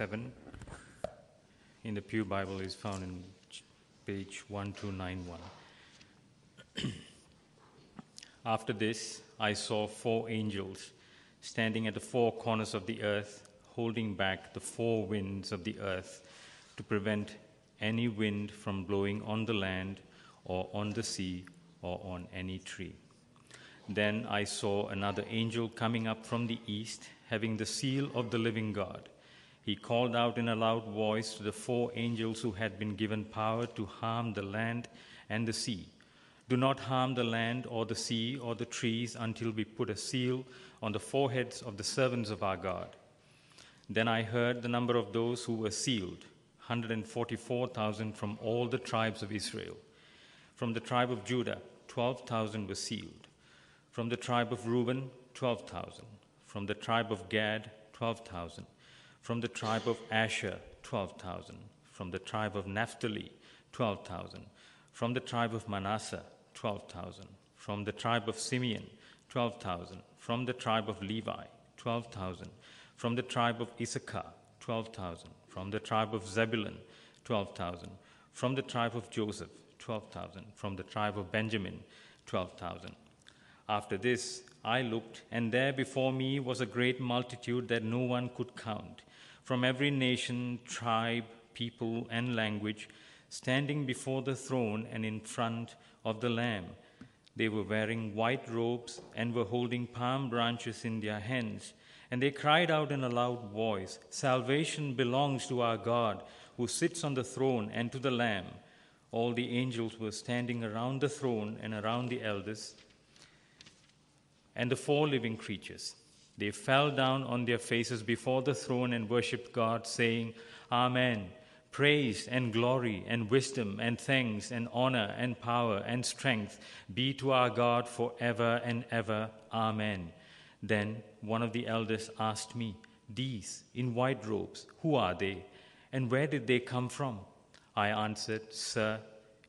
7 in the Pew Bible is found in page 1291. After this, I saw four angels standing at the four corners of the earth, holding back the four winds of the earth to prevent any wind from blowing on the land or on the sea or on any tree. Then I saw another angel coming up from the east, having the seal of the living God. He called out in a loud voice to the four angels who had been given power to harm the land and the sea. Do not harm the land or the sea or the trees until we put a seal on the foreheads of the servants of our God. Then I heard the number of those who were sealed 144,000 from all the tribes of Israel. From the tribe of Judah, 12,000 were sealed. From the tribe of Reuben, 12,000. From the tribe of Gad, 12,000. From the tribe of Asher, 12,000. From the tribe of Naphtali, 12,000. From the tribe of Manasseh, 12,000. From the tribe of Simeon, 12,000. From the tribe of Levi, 12,000. From the tribe of Issachar, 12,000. From the tribe of Zebulun, 12,000. From the tribe of Joseph, 12,000. From the tribe of Benjamin, 12,000. After this, I looked, and there before me was a great multitude that no one could count, from every nation, tribe, people, and language, standing before the throne and in front of the Lamb. They were wearing white robes and were holding palm branches in their hands. And they cried out in a loud voice Salvation belongs to our God, who sits on the throne, and to the Lamb. All the angels were standing around the throne and around the elders and the four living creatures. They fell down on their faces before the throne and worshiped God, saying, Amen. Praise and glory and wisdom and thanks and honor and power and strength be to our God forever and ever. Amen. Then one of the elders asked me, These in white robes, who are they? And where did they come from? I answered, Sir,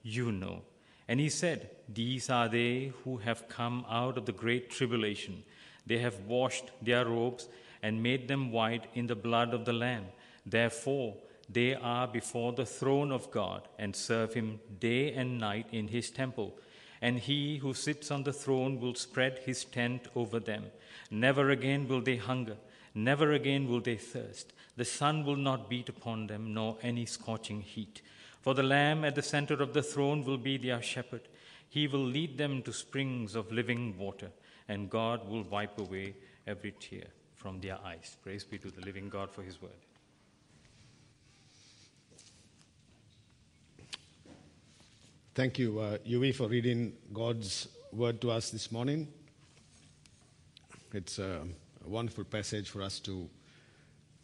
you know. And he said, These are they who have come out of the great tribulation. They have washed their robes and made them white in the blood of the Lamb. Therefore, they are before the throne of God and serve him day and night in his temple. And he who sits on the throne will spread his tent over them. Never again will they hunger, never again will they thirst. The sun will not beat upon them, nor any scorching heat. For the Lamb at the center of the throne will be their shepherd. He will lead them to springs of living water, and God will wipe away every tear from their eyes. Praise be to the living God for his word. Thank you, uh, Yui, for reading God's word to us this morning. It's a, a wonderful passage for us to,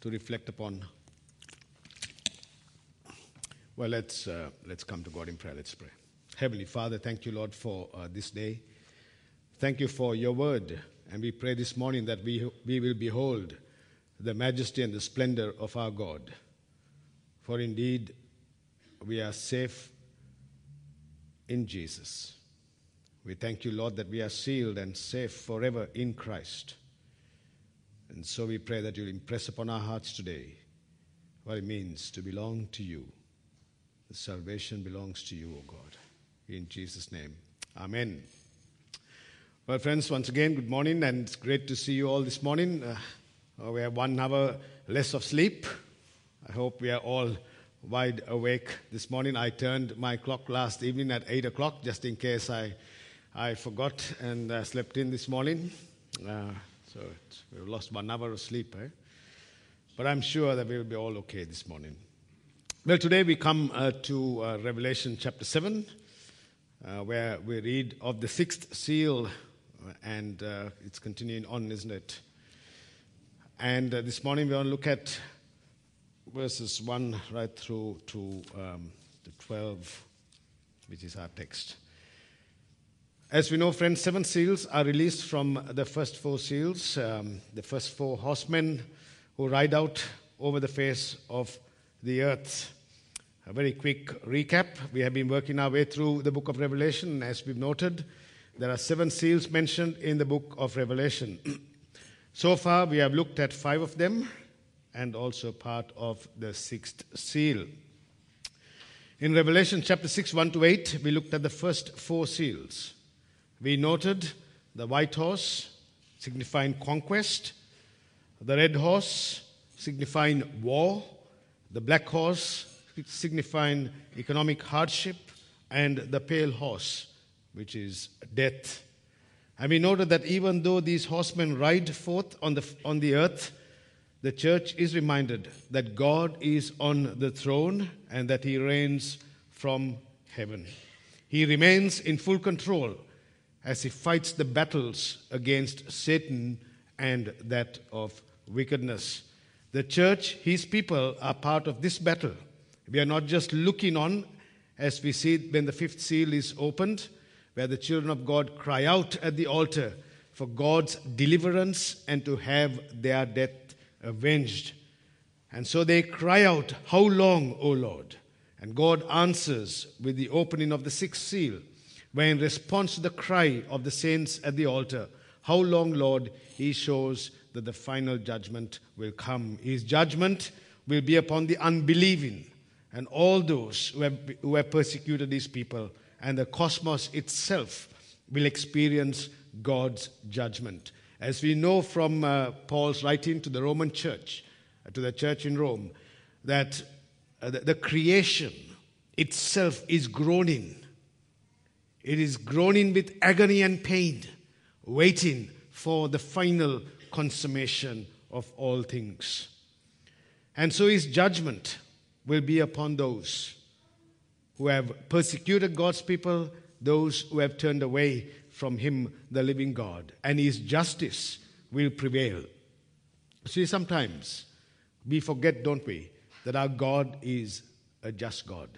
to reflect upon. Well, let's, uh, let's come to God in prayer. Let's pray. Heavenly Father, thank you, Lord, for uh, this day. Thank you for your word. And we pray this morning that we, we will behold the majesty and the splendor of our God. For indeed, we are safe in Jesus. We thank you, Lord, that we are sealed and safe forever in Christ. And so we pray that you'll impress upon our hearts today what it means to belong to you. The salvation belongs to you, O God. In Jesus' name. Amen. Well, friends, once again, good morning, and it's great to see you all this morning. Uh, we have one hour less of sleep. I hope we are all wide awake this morning. I turned my clock last evening at 8 o'clock just in case I, I forgot and uh, slept in this morning. Uh, so we've lost one hour of sleep. Eh? But I'm sure that we will be all okay this morning. Well, today we come uh, to uh, Revelation chapter 7, uh, where we read of the sixth seal, and uh, it's continuing on, isn't it? And this morning we want to look at verses 1 right through to um, the 12, which is our text. As we know, friends, seven seals are released from the first four seals, um, the first four horsemen who ride out over the face of the earth. A very quick recap. We have been working our way through the book of Revelation. As we've noted, there are seven seals mentioned in the book of Revelation. so far, we have looked at five of them and also part of the sixth seal. In Revelation chapter 6, 1 to 8, we looked at the first four seals. We noted the white horse, signifying conquest, the red horse, signifying war, the black horse, signifying economic hardship, and the pale horse, which is death. And we noted that even though these horsemen ride forth on the, on the earth, the church is reminded that God is on the throne and that he reigns from heaven. He remains in full control as he fights the battles against Satan and that of wickedness. The church, his people, are part of this battle. We are not just looking on as we see when the fifth seal is opened, where the children of God cry out at the altar for God's deliverance and to have their death avenged. And so they cry out, How long, O Lord? And God answers with the opening of the sixth seal, where in response to the cry of the saints at the altar, How long, Lord? He shows that the final judgment will come. His judgment will be upon the unbelieving and all those who have, who have persecuted these people, and the cosmos itself will experience God's judgment. As we know from uh, Paul's writing to the Roman church, uh, to the church in Rome, that uh, the, the creation itself is groaning. It is groaning with agony and pain, waiting for the final consummation of all things. And so his judgment will be upon those who have persecuted God's people, those who have turned away from him, the living God, and his justice will prevail. See, sometimes we forget, don't we, that our God is a just God.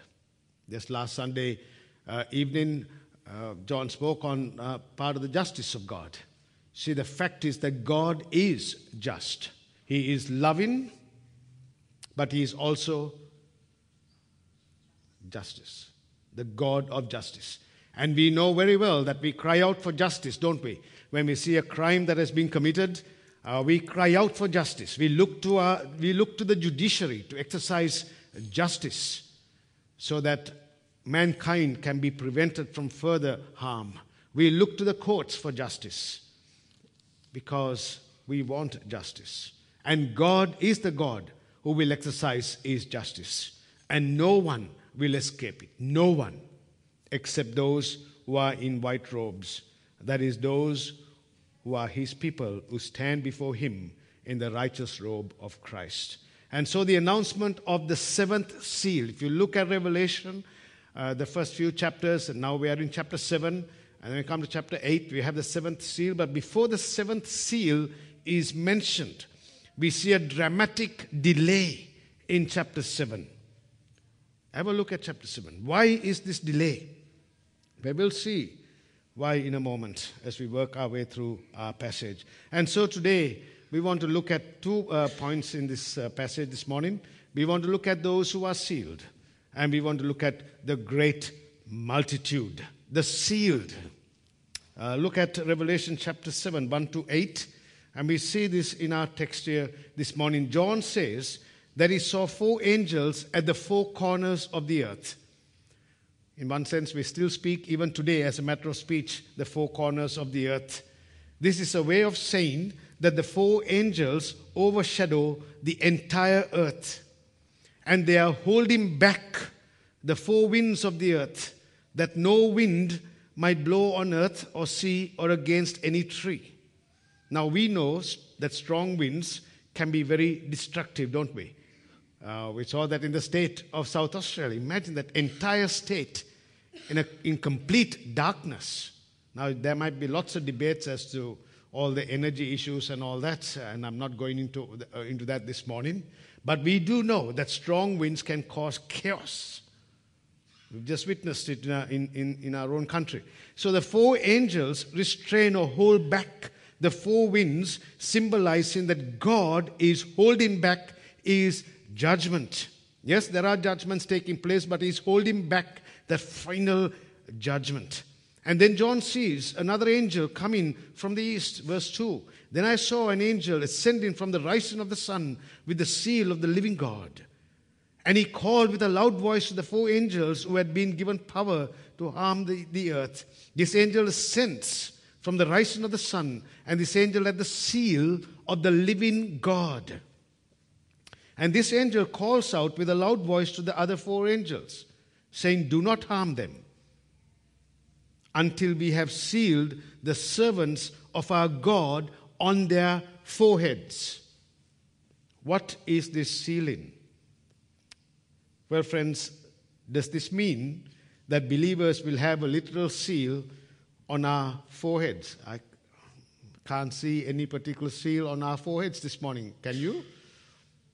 This last Sunday uh, evening, uh, John spoke on uh, part of the justice of God. See, the fact is that God is just. He is loving, but He is also justice, the God of justice. And we know very well that we cry out for justice, don't we? When we see a crime that has been committed, uh, we cry out for justice. We look, to our, we look to the judiciary to exercise justice so that mankind can be prevented from further harm. We look to the courts for justice because we want justice. And God is the God who will exercise his justice. And no one will escape it. No one except those who are in white robes. That is, those who are his people who stand before him in the righteous robe of Christ. And so the announcement of the seventh seal, if you look at Revelation, uh, the first few chapters, and now we are in chapter 7, and then we come to chapter 8, we have the seventh seal. But before the seventh seal is mentioned, we see a dramatic delay in chapter 7. Have a look at chapter 7. Why is this delay? We will see why in a moment as we work our way through our passage. And so today, we want to look at two uh, points in this uh, passage this morning. We want to look at those who are sealed, and we want to look at the great multitude, the sealed. Uh, look at Revelation chapter 7, 1 to 8, and we see this in our text here this morning. John says that he saw four angels at the four corners of the earth. In one sense, we still speak, even today, as a matter of speech, the four corners of the earth. This is a way of saying that the four angels overshadow the entire earth. And they are holding back the four winds of the earth, that no wind might blow on earth or sea or against any tree. Now, we know that strong winds can be very destructive, don't we? Uh, we saw that in the state of South Australia. Imagine that entire state in, a, in complete darkness. Now, there might be lots of debates as to all the energy issues and all that, and I'm not going into, uh, into that this morning. But we do know that strong winds can cause chaos. We've just witnessed it in our, in, in, in our own country. So the four angels restrain or hold back the four winds, symbolizing that God is holding back his judgment. Yes, there are judgments taking place, but he's holding back the final judgment. And then John sees another angel coming from the east, verse 2. Then I saw an angel ascending from the rising of the sun with the seal of the living God. And he called with a loud voice to the four angels who had been given power to harm the, the earth. This angel ascends from the rising of the sun, and this angel had the seal of the living God. And this angel calls out with a loud voice to the other four angels, saying, Do not harm them until we have sealed the servants of our God on their foreheads. What is this sealing? Well, friends, does this mean that believers will have a literal seal on our foreheads? I can't see any particular seal on our foreheads this morning. Can you?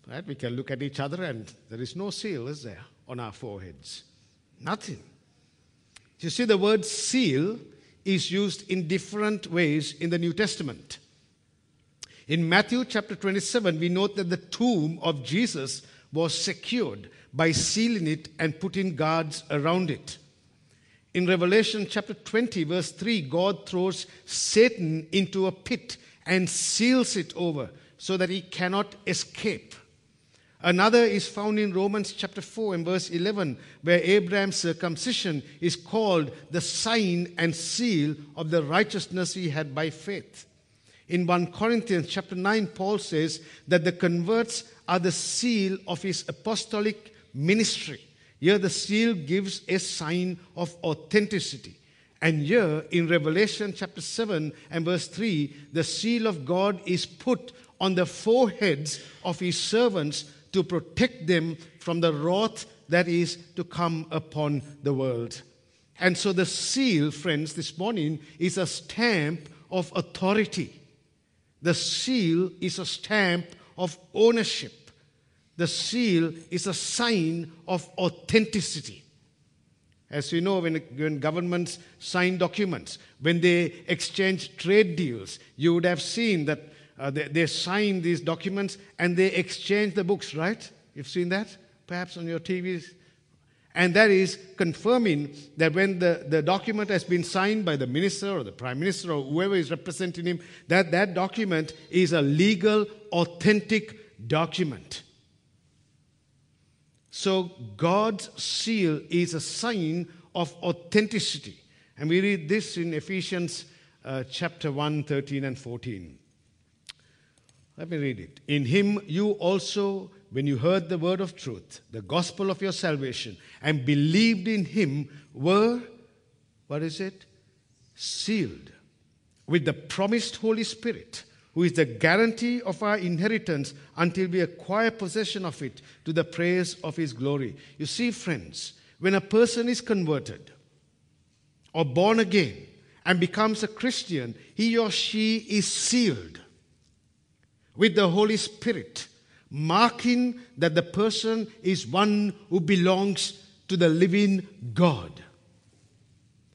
Right? We can look at each other and there is no seal, is there, on our foreheads? Nothing. You see, the word seal is used in different ways in the New Testament. In Matthew chapter 27, we note that the tomb of Jesus was secured by sealing it and putting guards around it. In Revelation chapter 20, verse 3, God throws Satan into a pit and seals it over so that he cannot escape. Another is found in Romans chapter 4 and verse 11, where Abraham's circumcision is called the sign and seal of the righteousness he had by faith. In 1 Corinthians chapter 9, Paul says that the converts are the seal of his apostolic ministry. Here, the seal gives a sign of authenticity. And here in Revelation chapter 7 and verse 3, the seal of God is put on the foreheads of his servants to protect them from the wrath that is to come upon the world. And so the seal, friends, this morning is a stamp of authority. The seal is a stamp of ownership. The seal is a sign of authenticity. As you know, when, when governments sign documents, when they exchange trade deals, you would have seen that uh, they, they sign these documents and they exchange the books, right? You've seen that perhaps on your TVs? And that is confirming that when the, the document has been signed by the minister or the prime minister or whoever is representing him, that that document is a legal, authentic document. So God's seal is a sign of authenticity. And we read this in Ephesians uh, chapter 1, 13 and 14. Let me read it. In him you also, when you heard the word of truth, the gospel of your salvation, and believed in him, were, what is it? Sealed with the promised Holy Spirit, who is the guarantee of our inheritance until we acquire possession of it to the praise of his glory. You see, friends, when a person is converted or born again and becomes a Christian, he or she is sealed with the Holy Spirit, marking that the person is one who belongs to the living God.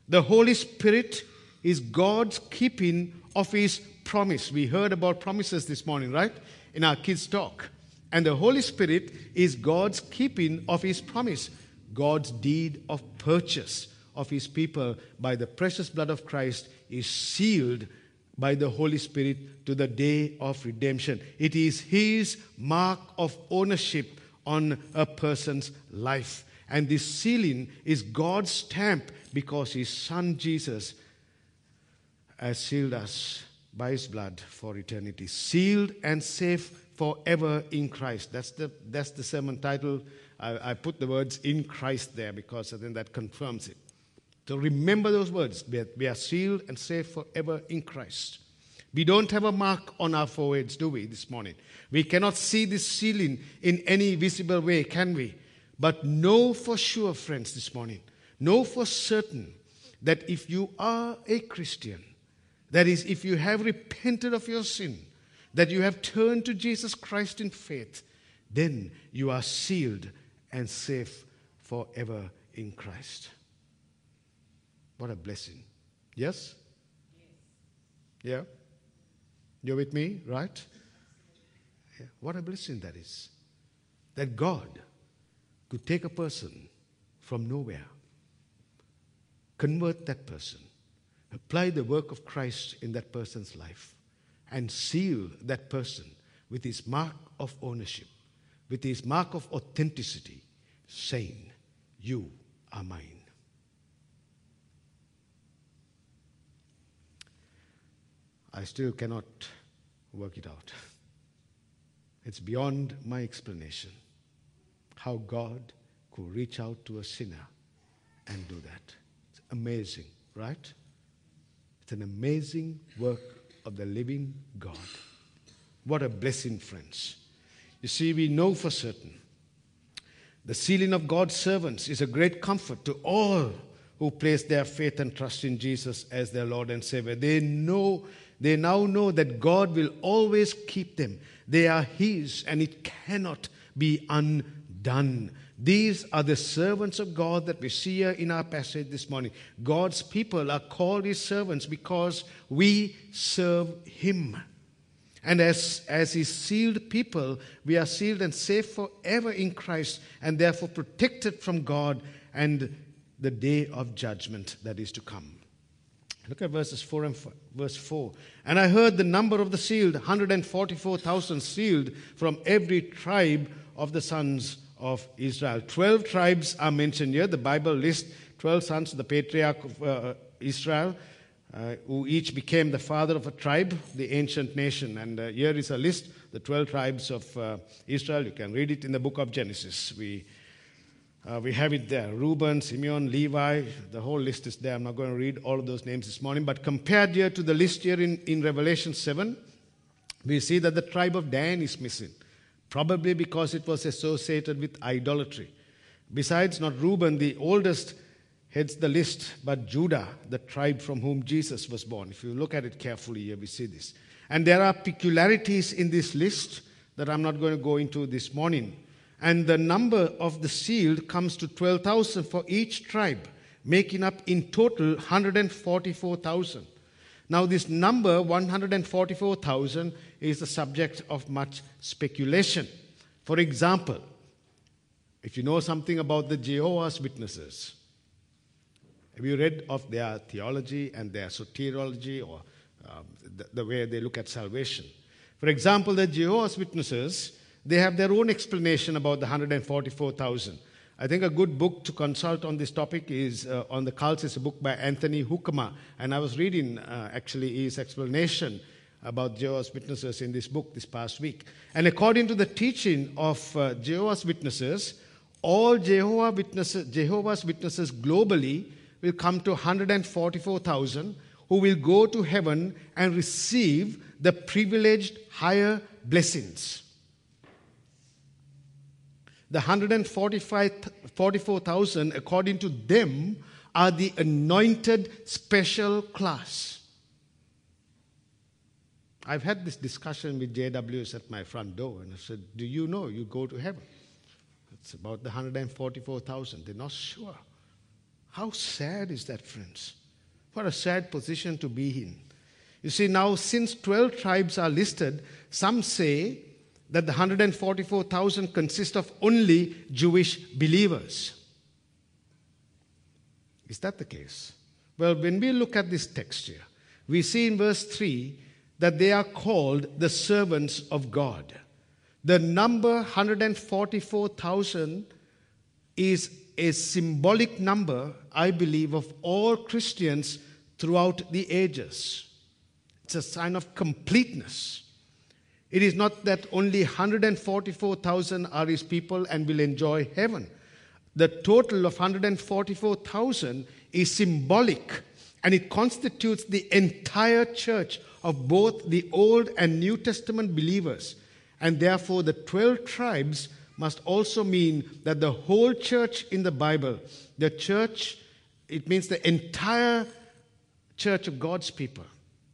The Holy Spirit is God's keeping of His promise. We heard about promises this morning, right? In our kids' talk. And the Holy Spirit is God's keeping of His promise, God's deed of purchase of His people by the precious blood of Christ is sealed by the Holy Spirit to the day of redemption. It is His mark of ownership on a person's life. And this sealing is God's stamp because His Son Jesus has sealed us by His blood for eternity. Sealed and safe forever in Christ. That's the, that's the sermon title. I, I put the words in Christ there because I think that confirms it. So remember those words. We are, sealed and safe forever in Christ. We don't have a mark on our foreheads, do we, this morning? We cannot see this sealing in any visible way, can we? But know for sure, friends, this morning, know for certain that if you are a Christian, that is, if you have repented of your sin, that you have turned to Jesus Christ in faith, then you are sealed and safe forever in Christ. What a blessing. Yes? Yeah? You're with me, right? Yeah. What a blessing that is. That God could take a person from nowhere, convert that person, apply the work of Christ in that person's life and seal that person with his mark of ownership, with his mark of authenticity, saying, You are mine. I still cannot work it out. It's beyond my explanation how God could reach out to a sinner and do that. It's amazing, right? It's an amazing work of the living God. What a blessing, friends. You see, we know for certain the sealing of God's servants is a great comfort to all who place their faith and trust in Jesus as their Lord and Savior. They know, they now know that God will always keep them. They are His and it cannot be undone. These are the servants of God that we see here in our passage this morning. God's people are called His servants because we serve Him. And as, as His sealed people, we are sealed and safe forever in Christ and therefore protected from God and the day of judgment that is to come. Look at verses 4 and 5, verse 4. And I heard the number of the sealed, 144,000 sealed from every tribe of the sons of Israel. 12 tribes are mentioned here. The Bible lists 12 sons of the patriarch of uh, Israel uh, who each became the father of a tribe, the ancient nation. And uh, here is a list, the 12 tribes of uh, Israel. You can read it in the book of Genesis. We, uh, we have it there Reuben, Simeon, Levi, the whole list is there. I'm not going to read all of those names this morning, but compared here to the list here in, in Revelation 7, we see that the tribe of Dan is missing, probably because it was associated with idolatry. Besides, not Reuben, the oldest heads the list, but Judah, the tribe from whom Jesus was born. If you look at it carefully here, we see this. And there are peculiarities in this list that I'm not going to go into this morning. And the number of the sealed comes to 12,000 for each tribe, making up in total 144,000. Now, this number, 144,000, is the subject of much speculation. For example, if you know something about the Jehovah's Witnesses, have you read of their theology and their soteriology or um, the, the, way they look at salvation? For example, the Jehovah's Witnesses, they have their own explanation about the 144,000. I think a good book to consult on this topic is uh, on the cults is a book by Anthony Hoekema, and I was reading uh, actually his explanation about Jehovah's Witnesses in this book this past week. And according to the teaching of uh, Jehovah's Witnesses, all Jehovah Witnesses, Jehovah's Witnesses globally will come to 144,000 who will go to heaven and receive the privileged higher blessings. The 144,000, according to them, are the anointed special class. I've had this discussion with JWs at my front door, and I said, Do you know you go to heaven? It's about the 144,000. They're not sure. How sad is that, friends? What a sad position to be in. You see, now since 12 tribes are listed, some say that the 144,000 consist of only Jewish believers. Is that the case? Well, when we look at this text here, we see in verse 3 that they are called the servants of God. The number 144,000 is a symbolic number, I believe, of all Christians throughout the ages. It's a sign of completeness. It is not that only 144,000 are his people and will enjoy heaven. The total of 144,000 is symbolic and it constitutes the entire church of both the Old and New Testament believers. And therefore, the 12 tribes must also mean that the whole church in the Bible, the church, it means the entire church of God's people,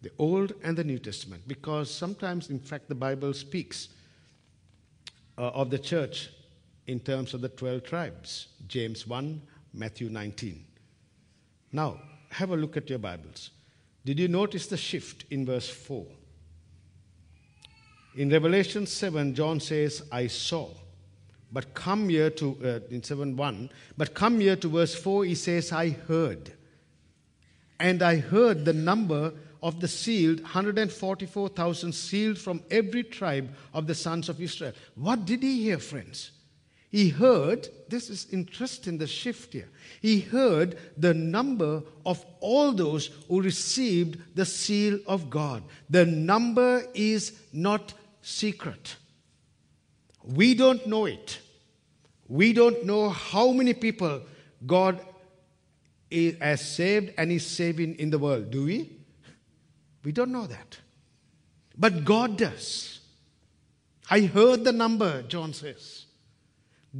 the Old and the New Testament, because sometimes, in fact, the Bible speaks uh, of the church in terms of the 12 tribes James 1, Matthew 19. Now, have a look at your Bibles. Did you notice the shift in verse 4? In Revelation 7, John says, I saw. But come here to, uh, in 7 1, but come here to verse 4, he says, I heard. And I heard the number of the sealed 144,000 sealed from every tribe of the sons of Israel. What did he hear, friends? He heard, this is interesting, the shift here. He heard the number of all those who received the seal of God. The number is not secret. We don't know it. We don't know how many people God has saved and is saving in the world, do we? We don't know that. But God does. I heard the number, John says.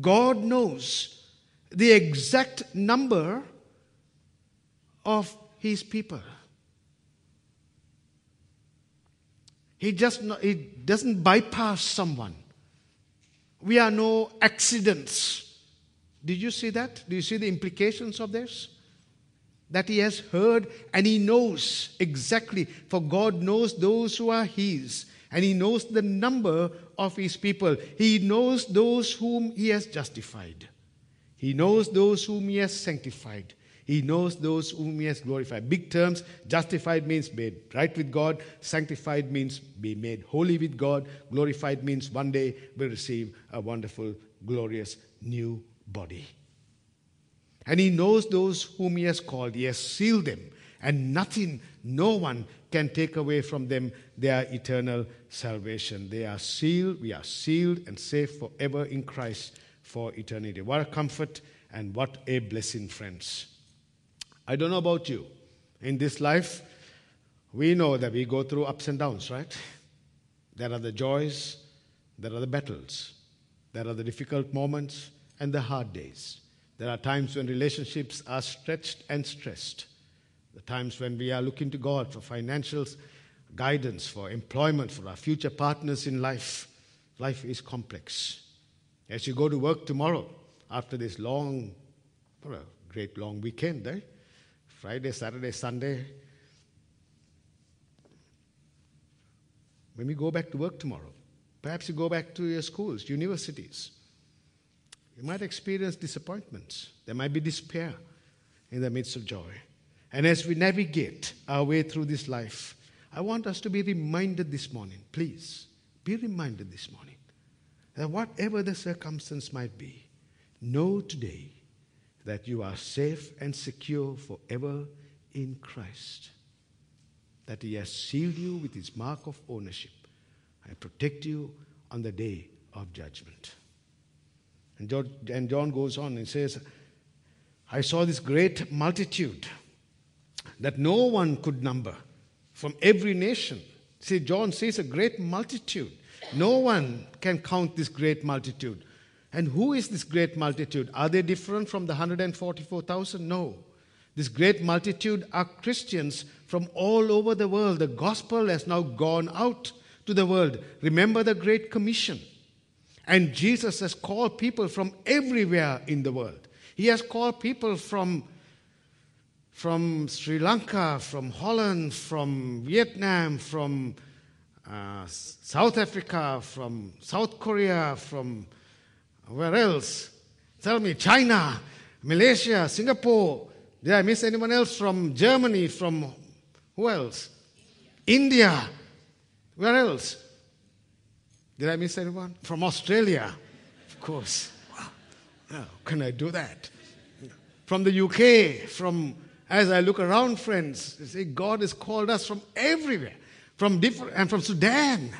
God knows the exact number of his people. He just he doesn't bypass someone. We are no accidents. Did you see that? Do you see the implications of this? That he has heard and he knows exactly, for God knows those who are his, and he knows the number of his people. He knows those whom he has justified, he knows those whom he has sanctified, he knows those whom he has glorified. Big terms justified means made right with God, sanctified means be made holy with God, glorified means one day we'll receive a wonderful, glorious new body. And he knows those whom he has called, he has sealed them, and nothing, no one can take away from them their eternal salvation. They are sealed, we are sealed and safe forever in Christ for eternity. What a comfort and what a blessing, friends. I don't know about you. In this life, we know that we go through ups and downs, right? There are the joys, there are the battles, there are the difficult moments, and the hard days. There are times when relationships are stretched and stressed. The times when we are looking to God for financial guidance, for employment, for our future partners in life. Life is complex. As you go to work tomorrow, after this long, what a great long weekend, eh? Friday, Saturday, Sunday. When we go back to work tomorrow, perhaps you go back to your schools, universities. You might experience disappointments. There might be despair in the midst of joy. And as we navigate our way through this life, I want us to be reminded this morning, please, be reminded this morning that whatever the circumstance might be, know today that you are safe and secure forever in Christ. That He has sealed you with His mark of ownership and protect you on the day of judgment. And John, and John goes on and says, I saw this great multitude that no one could number from every nation. See, John says a great multitude. No one can count this great multitude. And who is this great multitude? Are they different from the 144,000? No. This great multitude are Christians from all over the world. The gospel has now gone out to the world. Remember the Great Commission. And Jesus has called people from everywhere in the world. He has called people from, from Sri Lanka, from Holland, from Vietnam, from uh, South Africa, from South Korea, from where else? Tell me, China, Malaysia, Singapore. Did I miss anyone else from Germany? From who else? India. India. Where else? Did I miss anyone? From Australia. Of course. Wow. How can I do that? From the UK, from as I look around, friends, see God has called us from everywhere, from different and from Sudan.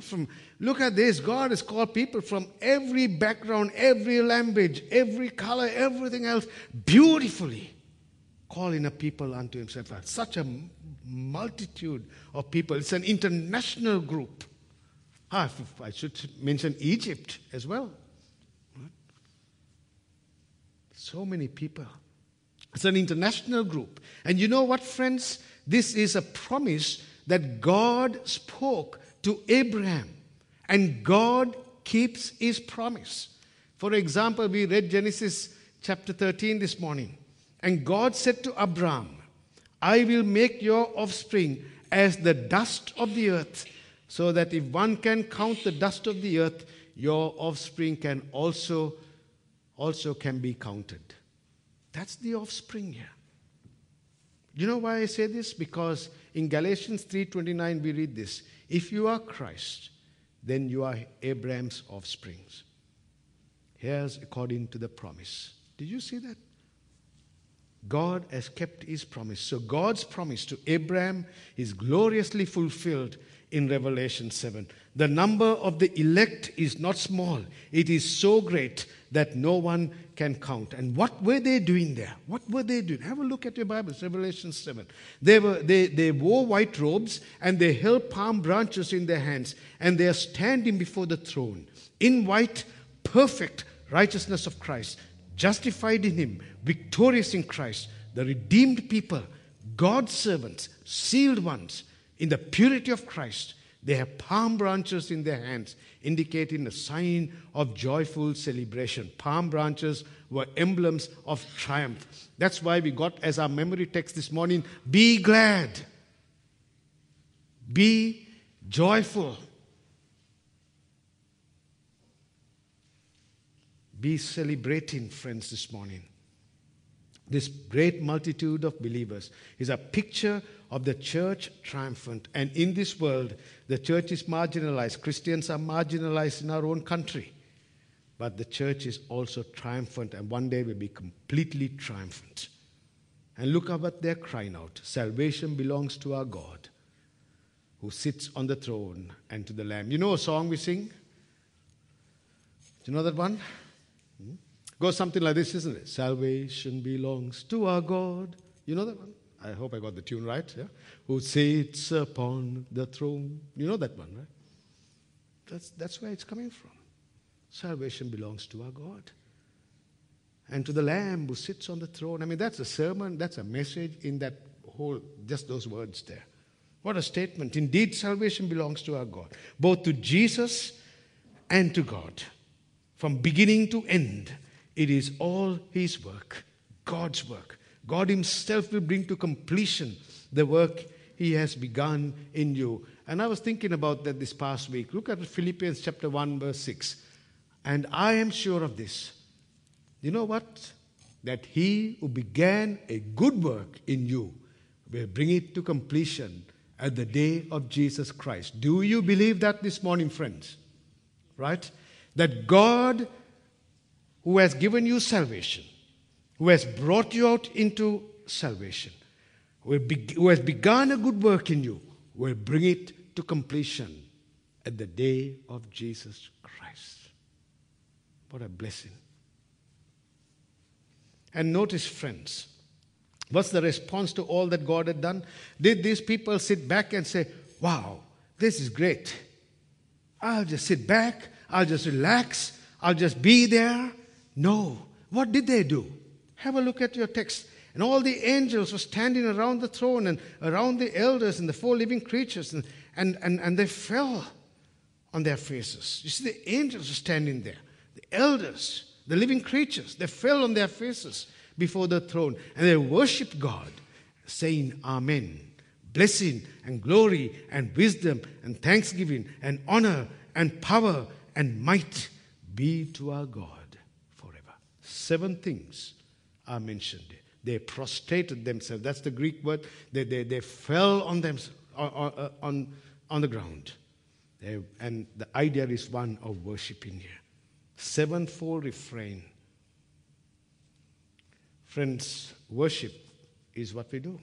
From Look at this. God has called people from every background, every language, every color, everything else beautifully. Calling a people unto himself. Such a multitude of people. It's an international group. Ah, I should mention Egypt as well. So many people. It's an international group. And you know what, friends? This is a promise that God spoke to Abraham. And God keeps his promise. For example, we read Genesis chapter 13 this morning. And God said to Abraham, I will make your offspring as the dust of the earth, so that if one can count the dust of the earth, your offspring can also also can be counted. That's the offspring here. You know why I say this? Because in Galatians 3:29 we read this, if you are Christ, then you are Abraham's offsprings. Here's according to the promise. Did you see that? God has kept his promise. So God's promise to Abraham is gloriously fulfilled in Revelation 7. The number of the elect is not small, it is so great that no one can count. And what were they doing there? What were they doing? Have a look at your Bibles, Revelation 7. They, were, they, they wore white robes and they held palm branches in their hands, and they are standing before the throne in white, perfect righteousness of Christ, justified in Him, victorious in Christ, the redeemed people, God's servants, sealed ones in the purity of Christ. They have palm branches in their hands, indicating a sign of joyful celebration. Palm branches were emblems of triumph. That's why we got as our memory text this morning be glad, be joyful, be celebrating, friends, this morning. This great multitude of believers is a picture of the church triumphant. And in this world, the church is marginalized. Christians are marginalized in our own country. But the church is also triumphant and one day will be completely triumphant. And look at what they're crying out salvation belongs to our God who sits on the throne and to the Lamb. You know a song we sing? Do you know that one? Hmm? Goes something like this, isn't it? Salvation belongs to our God. You know that one? I hope I got the tune right. Yeah? Who sits upon the throne. You know that one, right? That's, that's where it's coming from. Salvation belongs to our God. And to the Lamb who sits on the throne. I mean, that's a sermon, that's a message in that whole, just those words there. What a statement. Indeed, salvation belongs to our God, both to Jesus and to God. From beginning to end, it is all His work, God's work. God Himself will bring to completion the work He has begun in you. And I was thinking about that this past week. Look at Philippians chapter 1, verse 6. And I am sure of this. You know what? That He who began a good work in you will bring it to completion at the day of Jesus Christ. Do you believe that this morning, friends? Right? That God, who has given you salvation, who has brought you out into salvation, who has begun a good work in you, will bring it to completion at the day of Jesus Christ. What a blessing. And notice, friends, what's the response to all that God had done? Did these people sit back and say, Wow, this is great. I'll just sit back, I'll just relax, I'll just be there? No. What did they do? Have a look at your text. And all the angels were standing around the throne and around the elders and the four living creatures, and, and, and, and they fell on their faces. You see, the angels were standing there. The elders, the living creatures, they fell on their faces before the throne and they worshiped God, saying, Amen. Blessing and glory and wisdom and thanksgiving and honor and power and might be to our God forever. Seven things are mentioned. They prostrated themselves. That's the Greek word. They, they, they fell on, them, on, uh, on, on the ground. They, and the idea is one of worshiping here. Sevenfold refrain. Friends, worship is what we do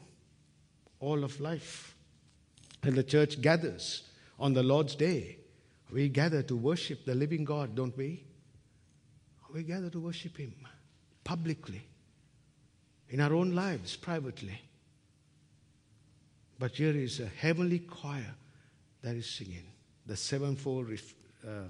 all of life. And the church gathers on the Lord's day. We gather to worship the living God, don't we? We gather to worship Him publicly in our own lives privately. But here is a heavenly choir that is singing the sevenfold ref, uh,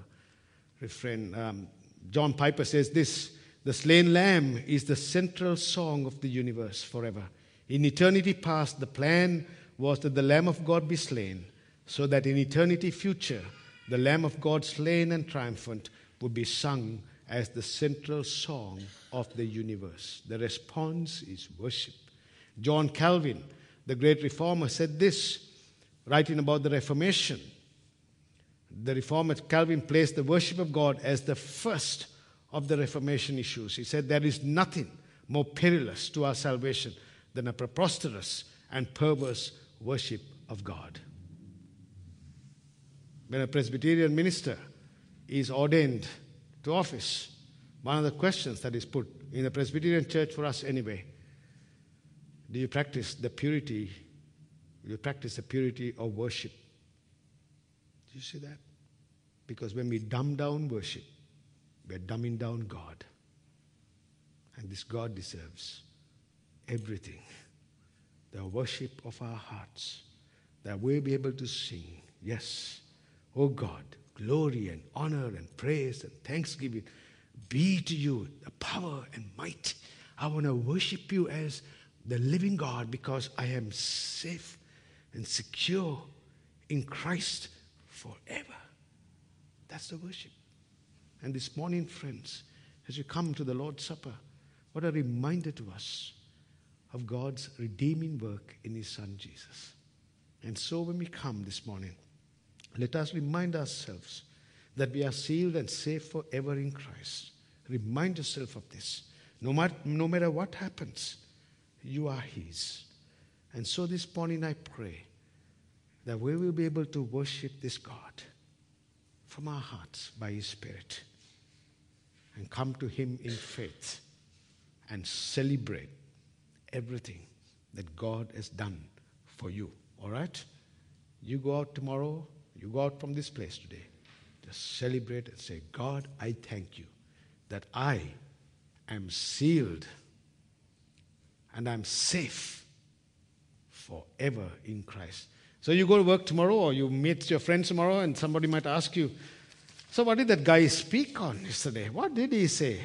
refrain. Um, John Piper says this The slain lamb is the central song of the universe forever. In eternity past, the plan was that the Lamb of God be slain, so that in eternity future, the Lamb of God slain and triumphant would be sung as the central song of the universe. The response is worship. John Calvin, the great reformer, said this, writing about the Reformation. The reformer Calvin placed the worship of God as the first of the Reformation issues. He said, There is nothing more perilous to our salvation than a preposterous and perverse worship of God. When a Presbyterian minister is ordained to office, one of the questions that is put in the Presbyterian church for us anyway do you practice the purity? Do you practice the purity of worship? Do you see that? Because when we dumb down worship, we're dumbing down God. And this God deserves everything the worship of our hearts, that we'll be able to sing, Yes, oh God, glory and honor and praise and thanksgiving be to you, the power and might. I want to worship you as the living God because I am safe and secure in Christ forever. That's the worship. And this morning, friends, as you come to the Lord's Supper, what a reminder to us of God's redeeming work in His Son Jesus. And so when we come this morning, let us remind ourselves that we are sealed and safe forever in Christ. Remind yourself of this. No matter, no matter what happens, you are His. And so this morning I pray that we will be able to worship this God from our hearts by His Spirit and come to Him in faith and celebrate everything that God has done for you. All right? You go out tomorrow, you go out from this place today. Just celebrate and say, God, I thank you that I am sealed and I'm safe forever in Christ. So you go to work tomorrow or you meet your friends tomorrow and somebody might ask you, So what did that guy speak on yesterday? What did he say?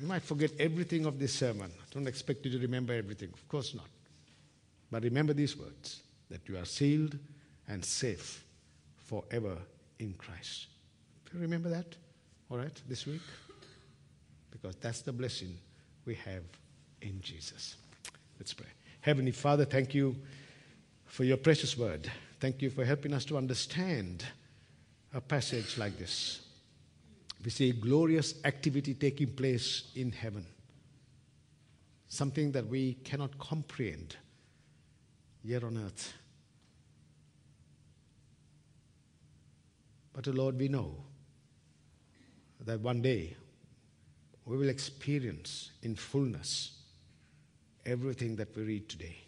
You might forget everything of this sermon. I don't expect you to remember everything. Of course not. But remember these words that you are sealed and safe forever in Christ. Do you remember that? All right, this week? Because that's the blessing we have in Jesus. Let's pray. Heavenly Father, thank you for your precious word. Thank you for helping us to understand a passage like this. We see glorious activity taking place in heaven, something that we cannot comprehend here on earth. But, Lord, we know that one day we will experience in fullness everything that we read today.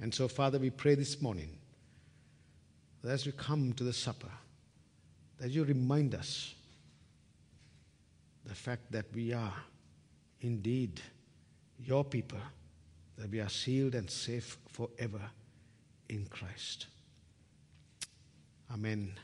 And so, Father, we pray this morning that as we come to the supper, that you remind us the fact that we are indeed your people, that we are sealed and safe forever in Christ. Amen.